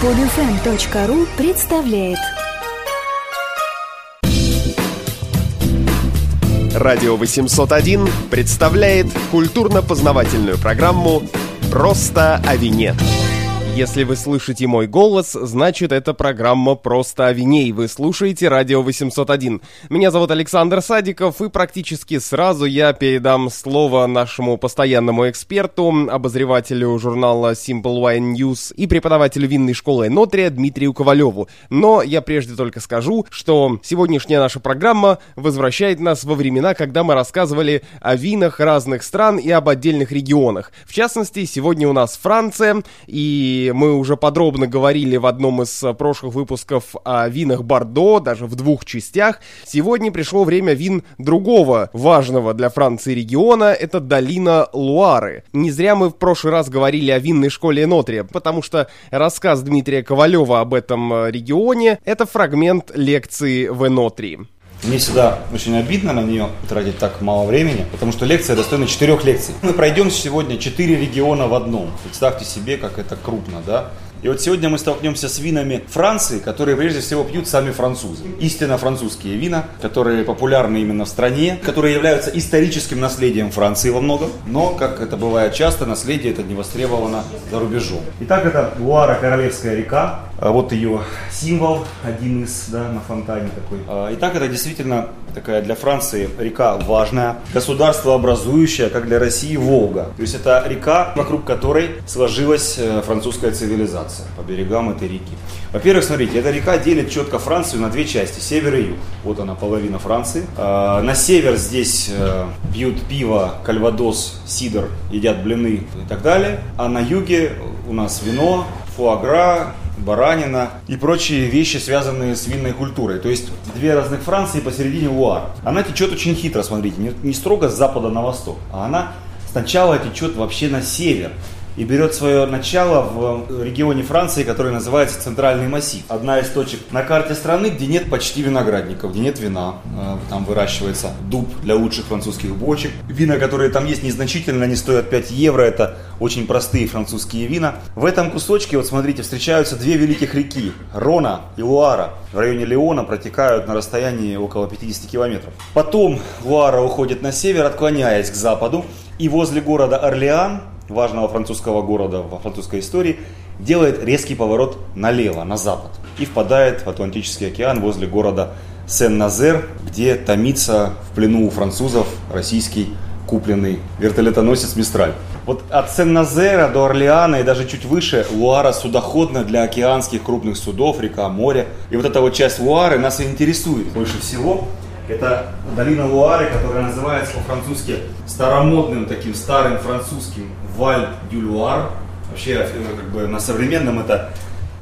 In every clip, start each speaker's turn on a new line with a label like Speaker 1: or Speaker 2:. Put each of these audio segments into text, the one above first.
Speaker 1: Подфм.ру представляет
Speaker 2: Радио 801 представляет культурно-познавательную программу «Просто о вине». Если вы слышите мой голос, значит это программа «Просто о вине», и вы слушаете «Радио 801». Меня зовут Александр Садиков, и практически сразу я передам слово нашему постоянному эксперту, обозревателю журнала Simple Wine News и преподавателю винной школы Нотрия Дмитрию Ковалеву. Но я прежде только скажу, что сегодняшняя наша программа возвращает нас во времена, когда мы рассказывали о винах разных стран и об отдельных регионах. В частности, сегодня у нас Франция, и мы уже подробно говорили в одном из э, прошлых выпусков о винах Бордо, даже в двух частях. Сегодня пришло время вин другого важного для Франции региона, это долина Луары. Не зря мы в прошлый раз говорили о винной школе Нотрия, потому что рассказ Дмитрия Ковалева об этом э, регионе – это фрагмент лекции в Энотрии.
Speaker 3: Мне всегда очень обидно на нее тратить так мало времени, потому что лекция достойна четырех лекций. Мы пройдем сегодня четыре региона в одном. Представьте себе, как это крупно, да? И вот сегодня мы столкнемся с винами Франции, которые прежде всего пьют сами французы. Истинно французские вина, которые популярны именно в стране, которые являются историческим наследием Франции во многом, но, как это бывает часто, наследие это не востребовано за рубежом. Итак, это Луара, Королевская река, вот ее символ, один из, да, на фонтане такой. А, итак, это действительно такая для Франции река важная, государство образующая, как для России, Волга. То есть это река, вокруг которой сложилась э, французская цивилизация по берегам этой реки. Во-первых, смотрите, эта река делит четко Францию на две части, север и юг. Вот она, половина Франции. А, на север здесь э, пьют пиво, кальвадос, сидр, едят блины и так далее. А на юге у нас вино, фуагра, баранина и прочие вещи, связанные с винной культурой. То есть две разных Франции посередине Луар. Она течет очень хитро, смотрите, не, не строго с запада на восток, а она сначала течет вообще на север и берет свое начало в регионе Франции, который называется Центральный массив. Одна из точек на карте страны, где нет почти виноградников, где нет вина. Э, там выращивается дуб для лучших французских бочек. Вина, которые там есть, незначительно, они стоят 5 евро. Это очень простые французские вина. В этом кусочке, вот смотрите, встречаются две великих реки. Рона и Луара. В районе Леона протекают на расстоянии около 50 километров. Потом Луара уходит на север, отклоняясь к западу. И возле города Орлеан важного французского города во французской истории, делает резкий поворот налево, на запад, и впадает в Атлантический океан возле города Сен-Назер, где томится в плену у французов российский купленный вертолетоносец «Мистраль». Вот от Сен-Назера до Орлеана и даже чуть выше Луара судоходна для океанских крупных судов, река, море. И вот эта вот часть Луары нас и интересует больше всего. Это долина Луары, которая называется по-французски старомодным таким старым французским Валь дю Луар. Вообще, э, как бы на современном это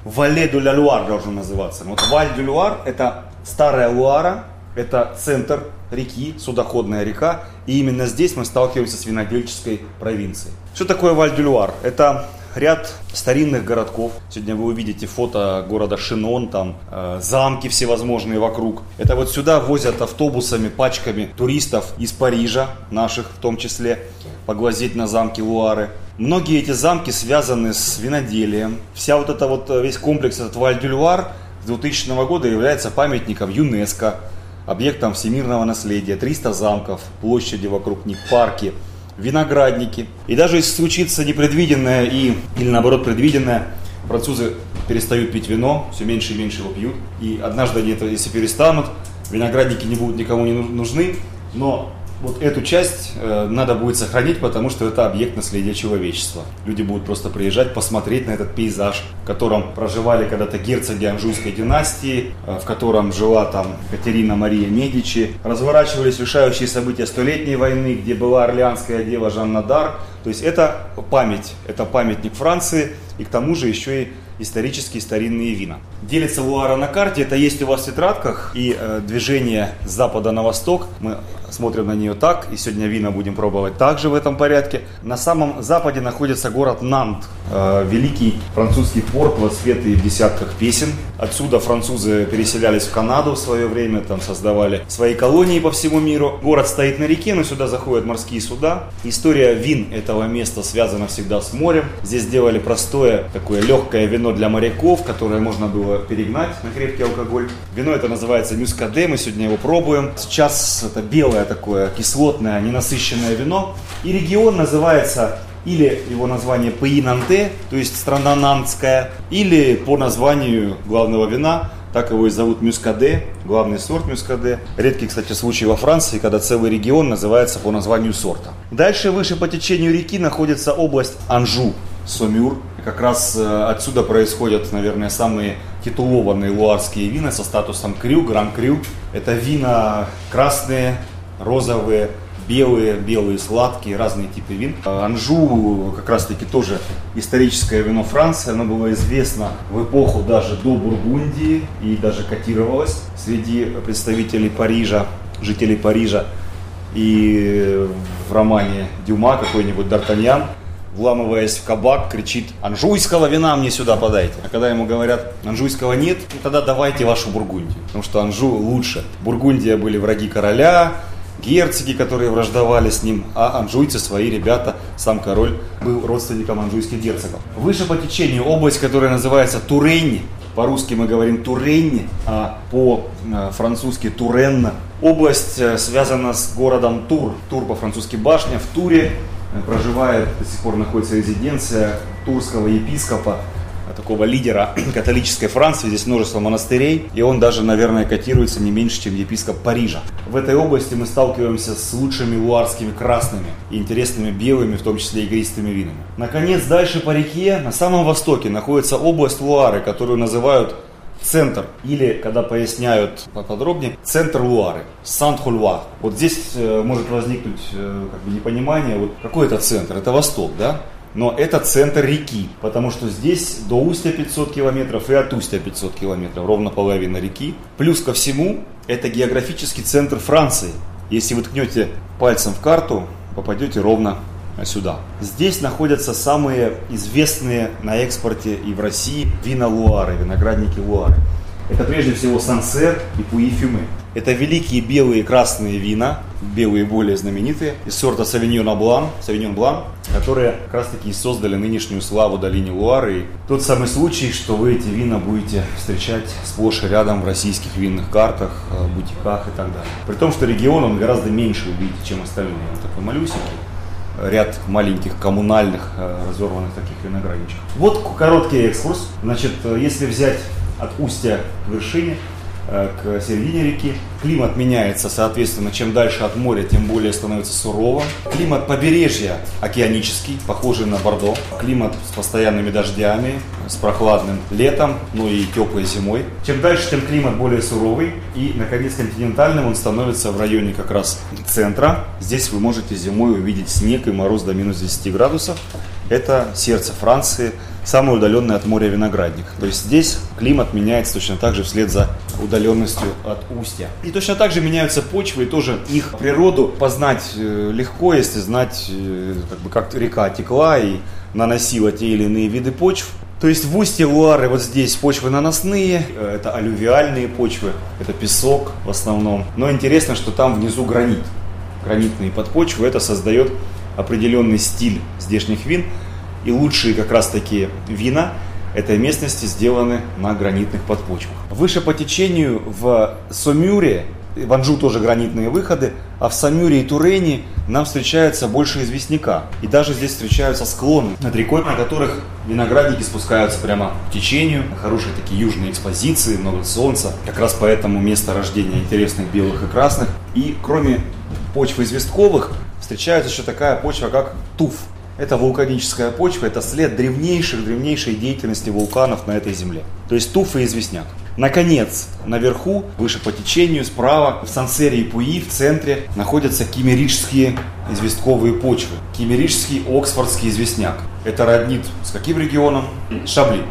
Speaker 3: Вале дю ля Луар должен называться. Вот Валь дю Луар это старая Луара, это центр реки, судоходная река, и именно здесь мы сталкиваемся с винодельческой провинцией. Что такое Валь-дю-Луар? Это ряд старинных городков. Сегодня вы увидите фото города Шинон, там э, замки всевозможные вокруг. Это вот сюда возят автобусами, пачками туристов из Парижа, наших в том числе, поглазеть на замки Луары. Многие эти замки связаны с виноделием. Вся вот эта вот, э, весь комплекс, этот Валь-дю-Луар с 2000 года является памятником ЮНЕСКо, объектом всемирного наследия. 300 замков, площади вокруг них, парки – виноградники. И даже если случится непредвиденное и, или наоборот предвиденное, французы перестают пить вино, все меньше и меньше его пьют. И однажды они это, если перестанут, виноградники не будут никому не нужны, но вот эту часть э, надо будет сохранить, потому что это объект наследия человечества. Люди будут просто приезжать, посмотреть на этот пейзаж, в котором проживали когда-то герцоги Анжуйской династии, э, в котором жила там Катерина Мария Медичи. Разворачивались решающие события Столетней войны, где была орлеанская дева Жанна Дар. То есть это память, это памятник Франции, и к тому же еще и исторические старинные вина. Делится Луара на карте, это есть у вас в тетрадках, и э, движение с запада на восток. Мы смотрим на нее так, и сегодня вина будем пробовать также в этом порядке. На самом западе находится город Нант, э, великий французский порт, воспетый в десятках песен. Отсюда французы переселялись в Канаду в свое время, там создавали свои колонии по всему миру. Город стоит на реке, но сюда заходят морские суда. История вин этого места связана всегда с морем. Здесь делали простое, такое легкое вино для моряков, которое можно было перегнать на крепкий алкоголь. Вино это называется мюскаде, мы сегодня его пробуем. Сейчас это белое такое кислотное, ненасыщенное вино. И регион называется или его название Паинанте, то есть страна Нантская, или по названию главного вина, так его и зовут Мюскаде, главный сорт Мюскаде. Редкий, кстати, случай во Франции, когда целый регион называется по названию сорта. Дальше, выше по течению реки, находится область Анжу, Сомюр. Как раз э, отсюда происходят, наверное, самые титулованные луарские вина со статусом крю, гран-крю. Это вина красные, розовые, белые, белые, сладкие, разные типы вин. Анжу как раз таки тоже историческое вино Франции. Оно было известно в эпоху даже до Бургундии и даже котировалось среди представителей Парижа, жителей Парижа. И в романе Дюма какой-нибудь Д'Артаньян вламываясь в кабак, кричит «Анжуйского вина мне сюда подайте». А когда ему говорят «Анжуйского нет», тогда давайте вашу Бургундию. Потому что Анжу лучше. Бургундия были враги короля, герцоги, которые враждовали с ним, а анжуйцы свои ребята, сам король был родственником анжуйских герцогов. Выше по течению область, которая называется Турень, по-русски мы говорим Турень, а по-французски Туренна. Область э, связана с городом Тур. Тур по-французски башня. В Туре э, проживает, до сих пор находится резиденция турского епископа такого лидера католической Франции, здесь множество монастырей, и он даже, наверное, котируется не меньше, чем епископ Парижа. В этой области мы сталкиваемся с лучшими луарскими красными и интересными белыми, в том числе игристыми винами. Наконец, дальше по реке, на самом востоке, находится область Луары, которую называют центр, или, когда поясняют поподробнее, центр Луары, Сан-Хульва. Вот здесь э, может возникнуть э, как бы непонимание, вот какой это центр? Это восток, да? но это центр реки, потому что здесь до устья 500 километров и от устья 500 километров, ровно половина реки. Плюс ко всему, это географический центр Франции. Если вы ткнете пальцем в карту, попадете ровно сюда. Здесь находятся самые известные на экспорте и в России вина Луары, виноградники Луары. Это прежде всего Сансер и Пуи-Фюме. Это великие белые и красные вина, белые более знаменитые, из сорта Савиньон Блан, Савиньон Блан, которые как раз таки создали нынешнюю славу долине Луары. И тот самый случай, что вы эти вина будете встречать сплошь и рядом в российских винных картах, э, бутиках и так далее. При том, что регион он гораздо меньше увидите, чем остальные. Он такой малюсенький ряд маленьких коммунальных э, разорванных таких виноградничков. Вот короткий экскурс. Значит, э, если взять от устья к вершине, к середине реки. Климат меняется, соответственно, чем дальше от моря, тем более становится суровым. Климат побережья океанический, похожий на Бордо. Климат с постоянными дождями, с прохладным летом, ну и теплой зимой. Чем дальше, тем климат более суровый. И, наконец, континентальным он становится в районе как раз центра. Здесь вы можете зимой увидеть снег и мороз до минус 10 градусов. Это сердце Франции, самый удаленный от моря виноградник. То есть здесь климат меняется точно так же вслед за удаленностью от устья. И точно так же меняются почвы, и тоже их природу познать э, легко, если знать, э, как, бы, как река текла и наносила те или иные виды почв. То есть в устье Луары вот здесь почвы наносные, э, это алювиальные почвы, это песок в основном. Но интересно, что там внизу гранит. Гранитные подпочвы, это создает определенный стиль здешних вин. И лучшие как раз таки вина этой местности сделаны на гранитных подпочвах. Выше по течению в Сомюре, в Анжу тоже гранитные выходы, а в Самюре и Турене нам встречается больше известняка. И даже здесь встречаются склоны над рекой, на которых виноградники спускаются прямо к течению. Хорошие такие южные экспозиции, много солнца. Как раз поэтому место рождения интересных белых и красных. И кроме почвы известковых, встречается еще такая почва, как туф. Это вулканическая почва, это след древнейших, древнейшей деятельности вулканов на этой земле. То есть туф и известняк. Наконец, наверху, выше по течению, справа, в Сансере и Пуи, в центре, находятся кимерические известковые почвы. Кимерический оксфордский известняк. Это роднит с каким регионом? Шабли.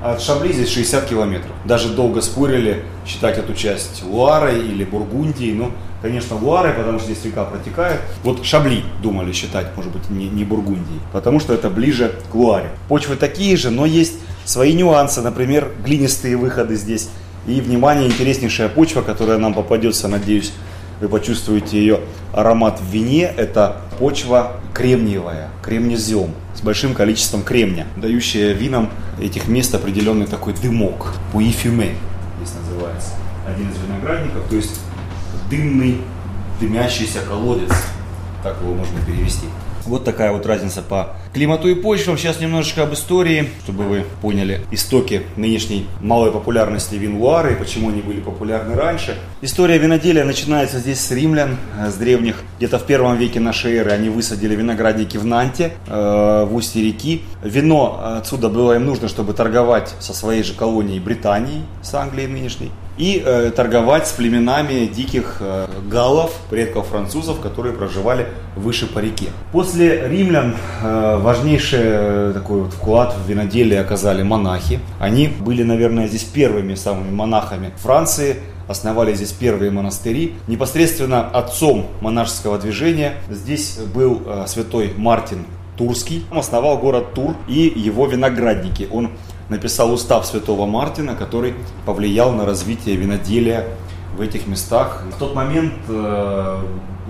Speaker 3: От Шабли здесь 60 километров. Даже долго спорили, считать эту часть Луарой или Бургундией, но конечно, Луары, потому что здесь река протекает. Вот Шабли думали считать, может быть, не, не Бургундией, потому что это ближе к Луаре. Почвы такие же, но есть свои нюансы, например, глинистые выходы здесь. И, внимание, интереснейшая почва, которая нам попадется, надеюсь, вы почувствуете ее аромат в вине. Это почва кремниевая, кремнезем с большим количеством кремня, дающая винам этих мест определенный такой дымок. Пуифюме здесь называется. Один из виноградников, то есть дымный, дымящийся колодец. Так его можно перевести. Вот такая вот разница по климату и почвам. Сейчас немножечко об истории, чтобы вы поняли истоки нынешней малой популярности вин Луары и почему они были популярны раньше. История виноделия начинается здесь с римлян, э, с древних. Где-то в первом веке нашей эры они высадили виноградники в Нанте, э, в устье реки. Вино отсюда было им нужно, чтобы торговать со своей же колонией Британией, с Англией нынешней и э, торговать с племенами диких э, галлов, предков французов, которые проживали выше по реке. После римлян э, важнейший э, такой вот вклад в виноделие оказали монахи. Они были, наверное, здесь первыми самыми монахами Франции, основали здесь первые монастыри. Непосредственно отцом монашеского движения здесь был э, святой Мартин Турский. Он основал город Тур и его виноградники. Он написал устав святого Мартина, который повлиял на развитие виноделия в этих местах. В тот момент э,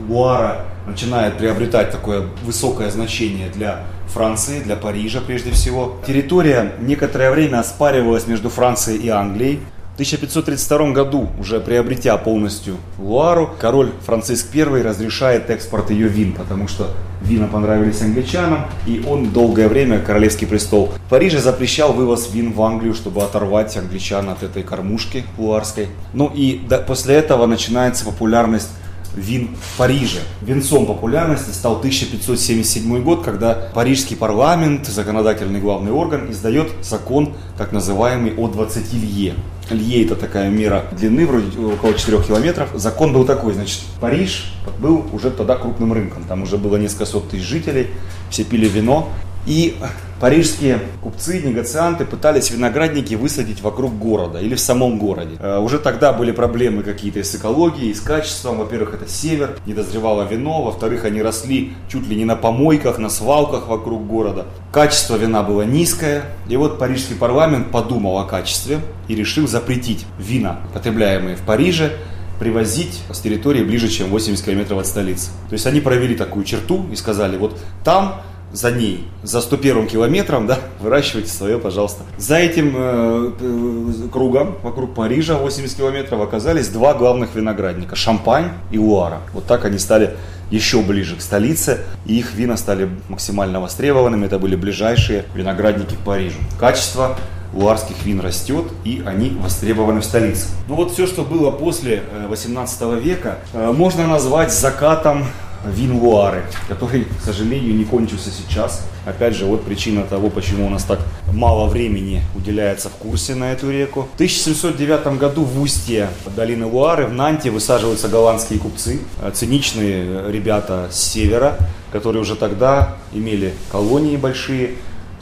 Speaker 3: Луара начинает приобретать такое высокое значение для Франции, для Парижа прежде всего. Территория некоторое время оспаривалась между Францией и Англией. В 1532 году, уже приобретя полностью Луару, король Франциск I разрешает экспорт ее вин, потому что вина понравились англичанам, и он долгое время, королевский престол в Париже, запрещал вывоз вин в Англию, чтобы оторвать англичан от этой кормушки луарской. Ну и до, после этого начинается популярность вин в Париже. Венцом популярности стал 1577 год, когда парижский парламент, законодательный главный орган, издает закон, так называемый о 20 лье. Лье это такая мера длины, вроде около 4 километров. Закон был такой, значит, Париж был уже тогда крупным рынком. Там уже было несколько сот тысяч жителей, все пили вино. И парижские купцы, негацианты пытались виноградники высадить вокруг города или в самом городе. Э, уже тогда были проблемы какие-то с экологией, с качеством. Во-первых, это север, не дозревало вино. Во-вторых, они росли чуть ли не на помойках, на свалках вокруг города. Качество вина было низкое. И вот парижский парламент подумал о качестве и решил запретить вина, потребляемые в Париже, привозить с территории ближе, чем 80 километров от столицы. То есть они провели такую черту и сказали, вот там за ней, за 101 километром, да, выращивайте свое, пожалуйста. За этим э, э, кругом, вокруг Парижа, 80 километров, оказались два главных виноградника, Шампань и Луара. Вот так они стали еще ближе к столице, и их вина стали максимально востребованными. Это были ближайшие виноградники к Парижу. Качество луарских вин растет, и они востребованы в столице. Ну вот все, что было после 18 э, века, э, можно назвать закатом вин Луары, который, к сожалению, не кончился сейчас. Опять же, вот причина того, почему у нас так мало времени уделяется в курсе на эту реку. В 1709 году в устье долины Луары, в Нанте, высаживаются голландские купцы, э, циничные ребята с севера, которые уже тогда имели колонии большие,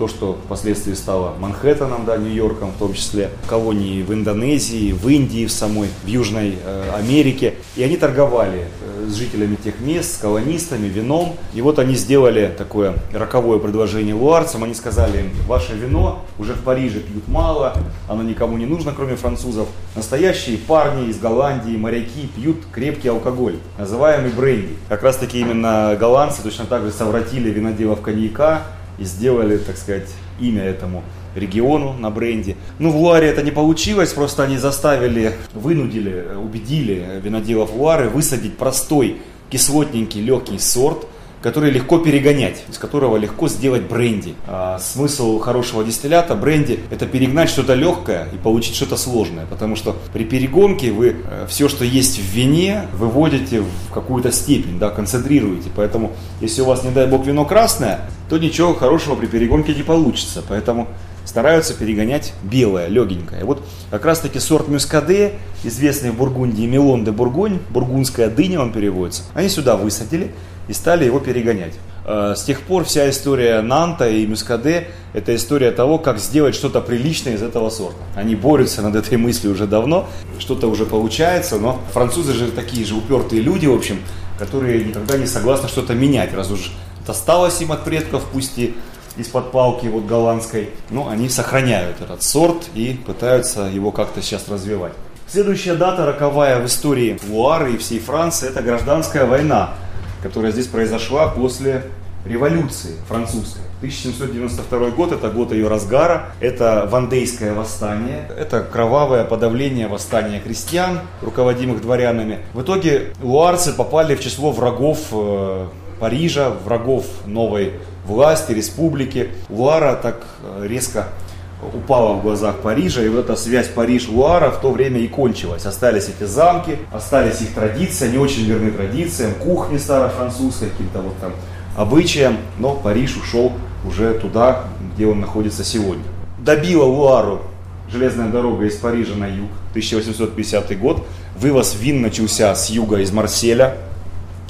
Speaker 3: то, что впоследствии стало Манхэттеном, да, Нью-Йорком в том числе, колонии в Индонезии, в Индии в самой, в Южной э, Америке. И они торговали э, с жителями тех мест, с колонистами, вином. И вот они сделали такое роковое предложение луарцам. Они сказали им, ваше вино уже в Париже пьют мало, оно никому не нужно, кроме французов. Настоящие парни из Голландии, моряки пьют крепкий алкоголь, называемый бренди. Как раз таки именно голландцы точно так же совратили виноделов коньяка, и сделали, так сказать, имя этому региону на бренде. Ну, в Луаре это не получилось, просто они заставили, вынудили, убедили виноделов Луары высадить простой кислотненький легкий сорт, который легко перегонять, из которого легко сделать бренди. А смысл хорошего дистиллята бренди – это перегнать что-то легкое и получить что-то сложное, потому что при перегонке вы э, все, что есть в вине, выводите в какую-то степень, да, концентрируете. Поэтому, если у вас, не дай бог, вино красное, то ничего хорошего при перегонке не получится. Поэтому стараются перегонять белое, легенькое. Вот как раз таки сорт мюскаде, известный в Бургундии Мелон де Бургонь, бургундская дыня он переводится, они сюда высадили, и стали его перегонять. Э, с тех пор вся история Нанта и Мюскаде – это история того, как сделать что-то приличное из этого сорта. Они борются над этой мыслью уже давно, что-то уже получается, но французы же такие же упертые люди, в общем, которые никогда не согласны что-то менять, раз уж досталось им от предков, пусть и из-под палки вот голландской, но они сохраняют этот сорт и пытаются его как-то сейчас развивать. Следующая дата роковая в истории Луары и всей Франции – это гражданская война которая здесь произошла после революции французской. 1792 год – это год ее разгара, это Вандейское восстание, это кровавое подавление восстания крестьян, руководимых дворянами. В итоге луарцы попали в число врагов э, Парижа, врагов новой власти, республики. Луара так э, резко упала в глазах Парижа, и вот эта связь Париж-Луара в то время и кончилась. Остались эти замки, остались их традиции, они очень верны традициям, кухни старофранцузской, каким-то вот там обычаям, но Париж ушел уже туда, где он находится сегодня. Добила Луару железная дорога из Парижа на юг, 1850 год. Вывоз вин начался с юга из Марселя,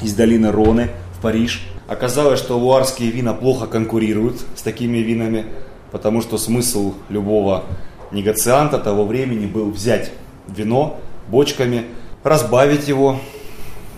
Speaker 3: из долины Роны в Париж. Оказалось, что луарские вина плохо конкурируют с такими винами потому что смысл любого негацианта того времени был взять вино бочками, разбавить его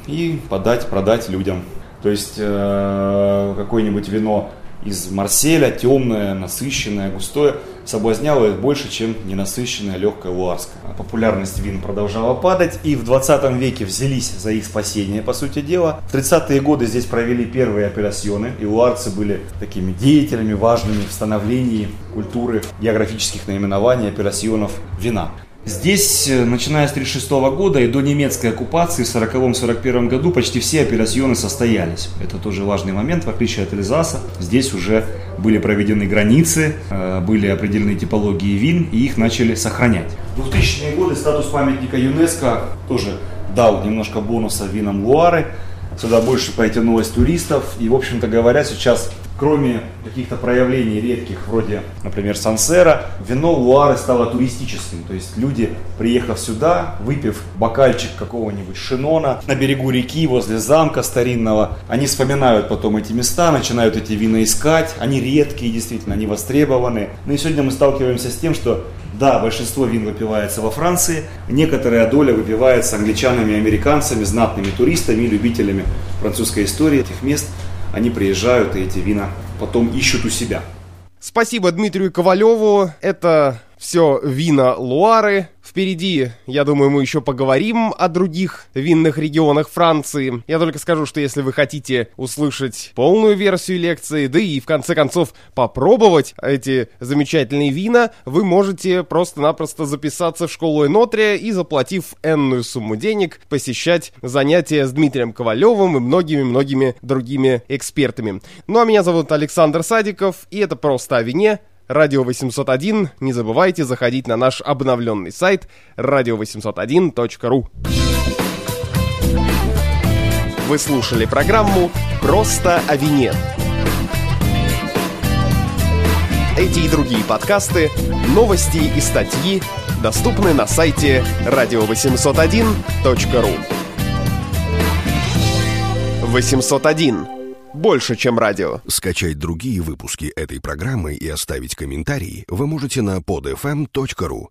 Speaker 3: и подать, продать людям. То есть э, какое-нибудь вино из Марселя, темное, насыщенное, густое, соблазняло их больше, чем ненасыщенное легкое луарское. Популярность вин продолжала падать, и в 20 веке взялись за их спасение, по сути дела. В 30-е годы здесь провели первые операционы, и луарцы были такими деятелями важными в становлении культуры географических наименований операционов вина. Здесь, э, начиная с 1936 года и до немецкой оккупации в 1940-1941 году почти все операционы состоялись. Это тоже важный момент, в отличие от Эльзаса. Здесь уже были проведены границы, э, были определены типологии вин, и их начали сохранять. В 2000-е годы статус памятника ЮНЕСКО тоже дал немножко бонуса винам Луары. Сюда больше потянулось туристов. И, в общем-то говоря, сейчас кроме каких-то проявлений редких, вроде, например, Сансера, вино Луары стало туристическим. То есть люди, приехав сюда, выпив бокальчик какого-нибудь шинона на берегу реки, возле замка старинного, они вспоминают потом эти места, начинают эти вина искать. Они редкие, действительно, они востребованы. Ну и сегодня мы сталкиваемся с тем, что да, большинство вин выпивается во Франции, некоторая доля выпивается англичанами американцами, знатными туристами любителями французской истории этих мест – они приезжают и эти вина потом ищут у себя.
Speaker 2: Спасибо Дмитрию Ковалеву. Это все вина Луары. Впереди, я думаю, мы еще поговорим о других винных регионах Франции. Я только скажу, что если вы хотите услышать полную версию лекции, да и в конце концов попробовать эти замечательные вина, вы можете просто-напросто записаться в школу Энотрия и, заплатив энную сумму денег, посещать занятия с Дмитрием Ковалевым и многими-многими другими экспертами. Ну а меня зовут Александр Садиков, и это просто о вине – Радио 801. Не забывайте заходить на наш обновленный сайт radio801.ru. Вы слушали программу «Просто о вине». Эти и другие подкасты, новости и статьи доступны на сайте radio801.ru 801 больше, чем радио.
Speaker 1: Скачать другие выпуски этой программы и оставить комментарии вы можете на podfm.ru.